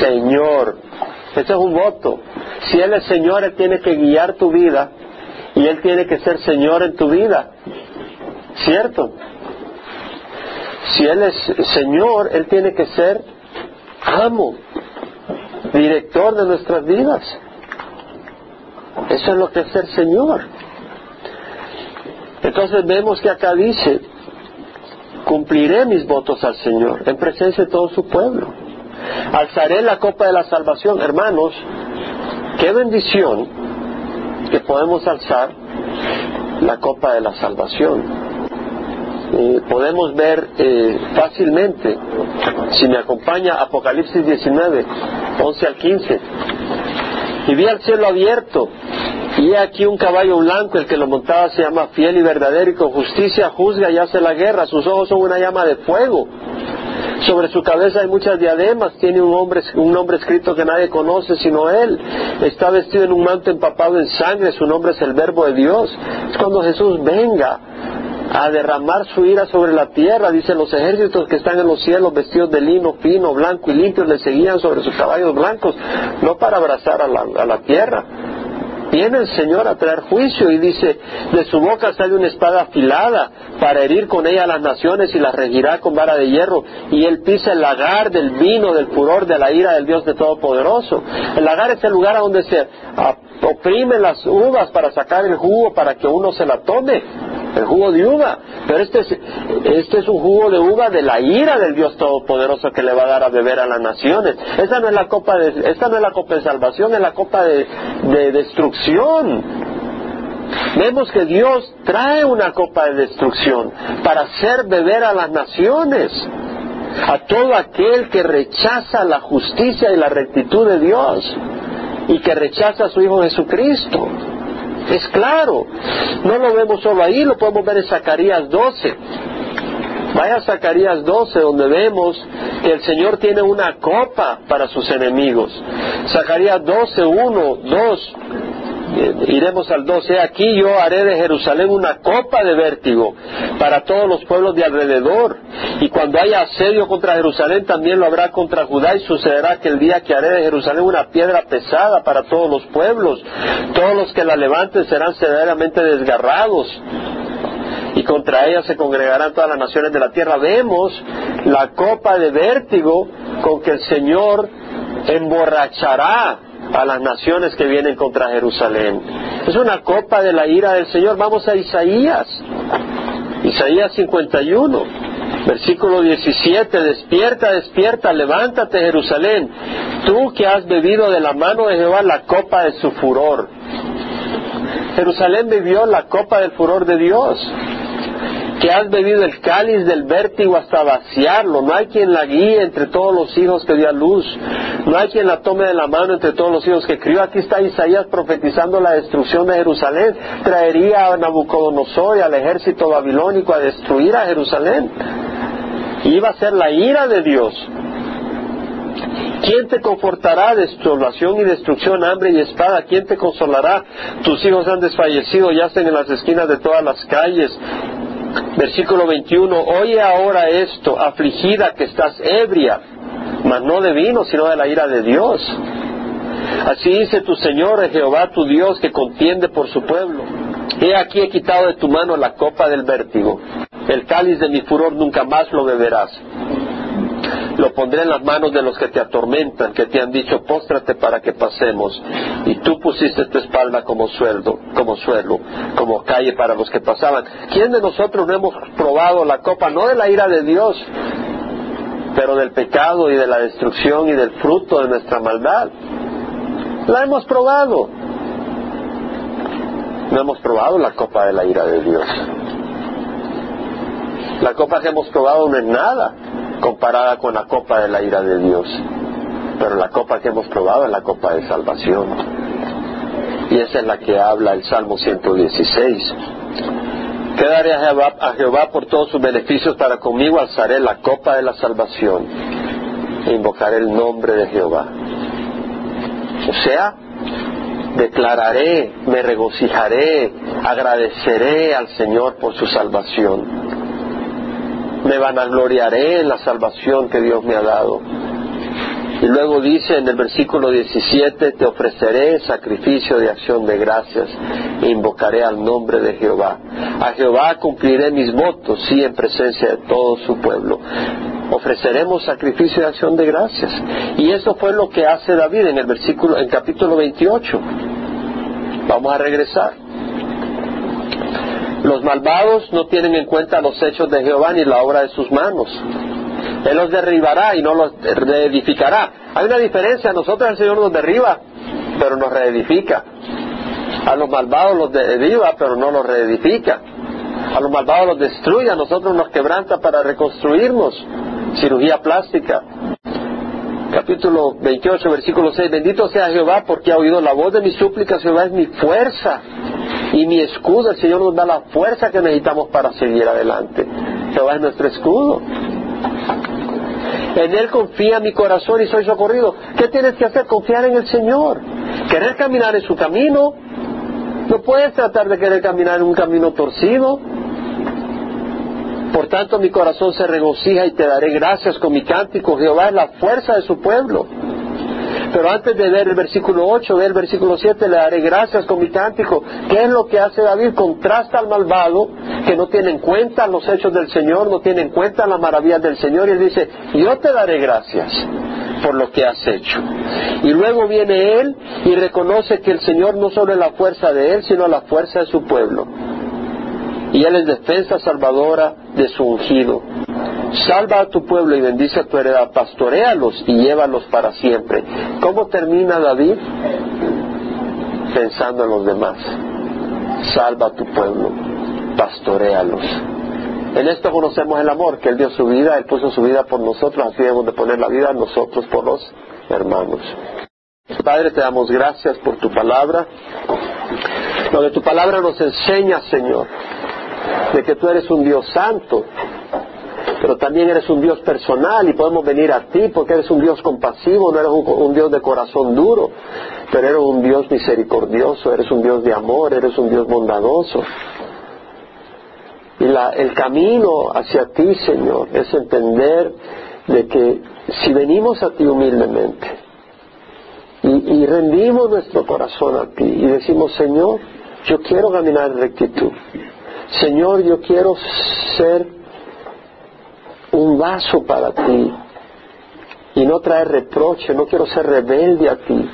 Señor. Ese es un voto. Si Él es Señor, Él tiene que guiar tu vida y Él tiene que ser Señor en tu vida. ¿Cierto? Si Él es Señor, Él tiene que ser amo, director de nuestras vidas. Eso es lo que es ser Señor. Entonces vemos que acá dice, cumpliré mis votos al Señor en presencia de todo su pueblo. Alzaré la copa de la salvación. Hermanos, qué bendición que podemos alzar la copa de la salvación. podemos ver eh, fácilmente, si me acompaña Apocalipsis 19, 11 al 15. Y vi al cielo abierto, y aquí un caballo blanco, el que lo montaba se llama fiel y verdadero, y con justicia juzga y hace la guerra, sus ojos son una llama de fuego. Sobre su cabeza hay muchas diademas, tiene un, hombre, un nombre escrito que nadie conoce sino él. Está vestido en un manto empapado en sangre, su nombre es el Verbo de Dios. Es cuando Jesús venga a derramar su ira sobre la tierra. Dice, los ejércitos que están en los cielos vestidos de lino fino, blanco y limpio le seguían sobre sus caballos blancos, no para abrazar a la, a la tierra, Viene el Señor a traer juicio y dice, de su boca sale una espada afilada para herir con ella a las naciones y las regirá con vara de hierro. Y él pisa el lagar del vino, del furor, de la ira del Dios de Todopoderoso. El lagar es el lugar a donde se oprimen las uvas para sacar el jugo para que uno se la tome el jugo de uva. Pero este es, este es un jugo de uva de la ira del Dios Todopoderoso que le va a dar a beber a las naciones. Esa no es la copa de, esa no es la copa de salvación, es la copa de, de destrucción. Vemos que Dios trae una copa de destrucción para hacer beber a las naciones, a todo aquel que rechaza la justicia y la rectitud de Dios y que rechaza a su Hijo Jesucristo. Es claro. No lo vemos solo ahí, lo podemos ver en Zacarías 12. Vaya a Zacarías 12, donde vemos que el Señor tiene una copa para sus enemigos. Zacarías 12, 1, 2 iremos al 12, aquí yo haré de Jerusalén una copa de vértigo para todos los pueblos de alrededor. Y cuando haya asedio contra Jerusalén, también lo habrá contra Judá y sucederá que el día que haré de Jerusalén una piedra pesada para todos los pueblos, todos los que la levanten serán severamente desgarrados y contra ella se congregarán todas las naciones de la tierra. Vemos la copa de vértigo con que el Señor emborrachará a las naciones que vienen contra Jerusalén. Es una copa de la ira del Señor. Vamos a Isaías. Isaías 51, versículo 17. Despierta, despierta, levántate Jerusalén. Tú que has bebido de la mano de Jehová la copa de su furor. Jerusalén bebió la copa del furor de Dios que has bebido el cáliz del vértigo hasta vaciarlo. No hay quien la guíe entre todos los hijos que dio a luz. No hay quien la tome de la mano entre todos los hijos que crió. Aquí está Isaías profetizando la destrucción de Jerusalén. Traería a Nabucodonosor y al ejército babilónico a destruir a Jerusalén. iba a ser la ira de Dios. ¿Quién te confortará? Desolación y destrucción, hambre y espada. ¿Quién te consolará? Tus hijos han desfallecido, yacen en las esquinas de todas las calles. Versículo 21, oye ahora esto, afligida que estás ebria, mas no de vino, sino de la ira de Dios. Así dice tu Señor, Jehová tu Dios, que contiende por su pueblo. He aquí he quitado de tu mano la copa del vértigo. El cáliz de mi furor nunca más lo beberás lo pondré en las manos de los que te atormentan, que te han dicho, póstrate para que pasemos. Y tú pusiste tu espalda como sueldo, como suelo, como calle para los que pasaban. ¿Quién de nosotros no hemos probado la copa, no de la ira de Dios, pero del pecado y de la destrucción y del fruto de nuestra maldad? La hemos probado. No hemos probado la copa de la ira de Dios. La copa que hemos probado no es nada comparada con la copa de la ira de Dios. Pero la copa que hemos probado es la copa de salvación. Y esa es la que habla el Salmo 116. Quedaré a Jehová, por todos sus beneficios, para conmigo alzaré la copa de la salvación e invocaré el nombre de Jehová. O sea, declararé, me regocijaré, agradeceré al Señor por su salvación me vanagloriaré en la salvación que Dios me ha dado. Y luego dice en el versículo 17, te ofreceré sacrificio de acción de gracias e invocaré al nombre de Jehová. A Jehová cumpliré mis votos, sí, en presencia de todo su pueblo. Ofreceremos sacrificio de acción de gracias. Y eso fue lo que hace David en el versículo, en capítulo 28. Vamos a regresar. Los malvados no tienen en cuenta los hechos de Jehová ni la obra de sus manos. Él los derribará y no los reedificará. Hay una diferencia, nosotros el Señor nos derriba, pero nos reedifica. A los malvados los derriba, pero no los reedifica. A los malvados los destruye, a nosotros nos quebranta para reconstruirnos. Cirugía plástica. capítulo 28, versículo 6, bendito sea Jehová porque ha oído la voz de mis súplicas, Jehová es mi fuerza y mi escudo, el Señor nos da la fuerza que necesitamos para seguir adelante. Jehová es nuestro escudo. En Él confía mi corazón y soy socorrido. ¿Qué tienes que hacer? Confiar en el Señor. Querer caminar en su camino. No puedes tratar de querer caminar en un camino torcido. Por tanto, mi corazón se regocija y te daré gracias con mi cántico. Jehová es la fuerza de su pueblo. Pero antes de ver el versículo 8, ver el versículo 7, le daré gracias con mi cántico. ¿Qué es lo que hace David? Contrasta al malvado que no tiene en cuenta los hechos del Señor, no tiene en cuenta las maravillas del Señor y él dice, yo te daré gracias por lo que has hecho. Y luego viene él y reconoce que el Señor no solo es la fuerza de él, sino la fuerza de su pueblo. Y él es defensa salvadora de su ungido. Salva a tu pueblo y bendice a tu heredad, pastorealos y llévalos para siempre. ¿Cómo termina David? Pensando en los demás. Salva a tu pueblo, pastorealos. En esto conocemos el amor, que Él dio su vida, Él puso su vida por nosotros, así debemos de poner la vida nosotros por los hermanos. Padre, te damos gracias por tu palabra. Lo que tu palabra nos enseña, Señor, de que tú eres un Dios santo, pero también eres un Dios personal y podemos venir a ti porque eres un Dios compasivo, no eres un, Dios de corazón duro, pero eres un Dios misericordioso, eres un Dios de amor, eres un Dios bondadoso. Y el camino hacia ti, Señor, es entender de que si venimos a ti humildemente y, y rendimos nuestro corazón a ti y decimos, Señor, yo quiero caminar en rectitud. Señor, yo quiero ser un vaso para ti y no traer reproche, no quiero ser rebelde a ti.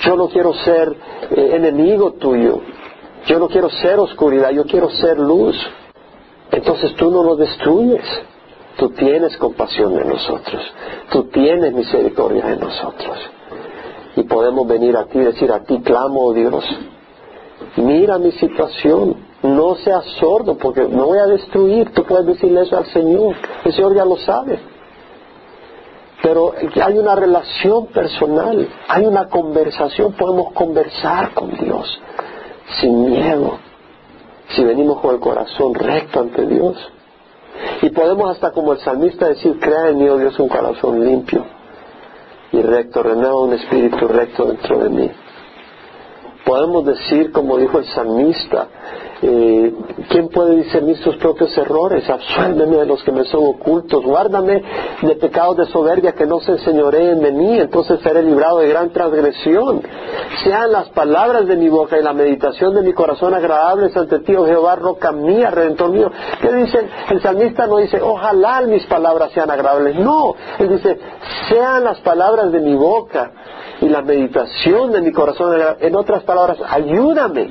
Yo no quiero ser eh, enemigo tuyo. Yo no quiero ser oscuridad, yo quiero ser luz. Entonces tú no lo destruyes. Tú tienes compasión de nosotros. Tú tienes misericordia de nosotros. Y podemos venir a ti y decir, a ti clamo, oh Dios. Mira mi situación no seas sordo porque no voy a destruir. Tú puedes decirle eso al Señor. El Señor ya lo sabe. Pero hay una relación personal, hay una conversación, podemos conversar con Dios sin miedo, si venimos con el corazón recto ante Dios. Y podemos hasta como el salmista decir, crea en mí, oh Dios, un corazón limpio y recto, renueva un espíritu recto dentro de mí. Podemos decir, como dijo el salmista, eh, ¿quién puede discernir sus propios errores? Absuélveme de los que me son ocultos, guárdame de pecados de soberbia que no se enseñoreen de mí, entonces seré librado de gran transgresión. Sean las palabras de mi boca y la meditación de mi corazón agradables ante ti, oh Jehová, roca mía, redentor mío. ¿Qué dice? El salmista no dice, ojalá mis palabras sean agradables. No, él dice, sean las palabras de mi boca y la meditación de mi corazón. En otras palabras, ayúdame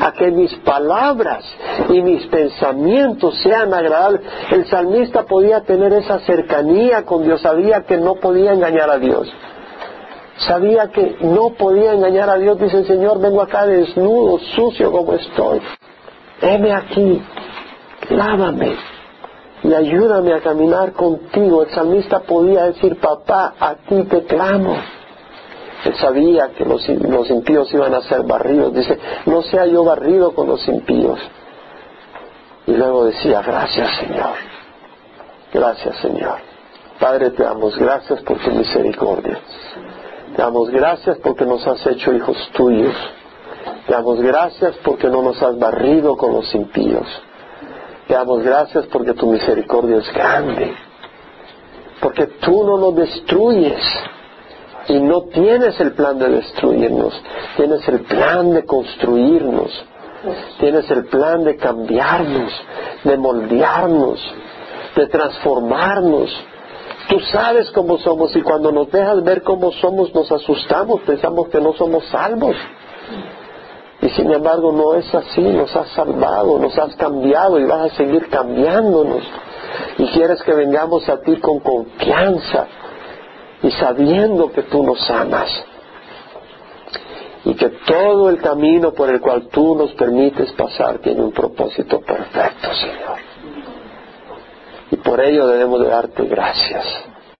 a que mis palabras y mis pensamientos sean agradables. El salmista podía tener esa cercanía con Dios, sabía que no podía engañar a Dios. Sabía que no podía engañar a Dios. Dice, Señor, vengo acá desnudo, sucio como estoy. Heme aquí, lávame y ayúdame a caminar contigo. El salmista podía decir, papá, a ti te clamo. Él sabía que los, impíos iban a ser barridos. Dice, no sea yo barrido con los impíos. Y luego decía, gracias Señor. Gracias Señor. Padre, te damos gracias por tu misericordia. Te damos gracias porque nos has hecho hijos tuyos. Te damos gracias porque no nos has barrido con los impíos. Te damos gracias porque tu misericordia es grande. Porque tú no nos destruyes y no tienes el plan de destruirnos, tienes el plan de construirnos, tienes el plan de cambiarnos, de moldearnos, de transformarnos. Tú sabes cómo somos y cuando nos dejas ver cómo somos nos asustamos, pensamos que no somos salvos. Y sin embargo no es así, nos has salvado, nos has cambiado y vas a seguir cambiándonos. Y quieres que vengamos a ti con confianza, y sabiendo que tú nos amas y que todo el camino por el cual tú nos permites pasar tiene un propósito perfecto, Señor. Y por ello debemos de darte gracias.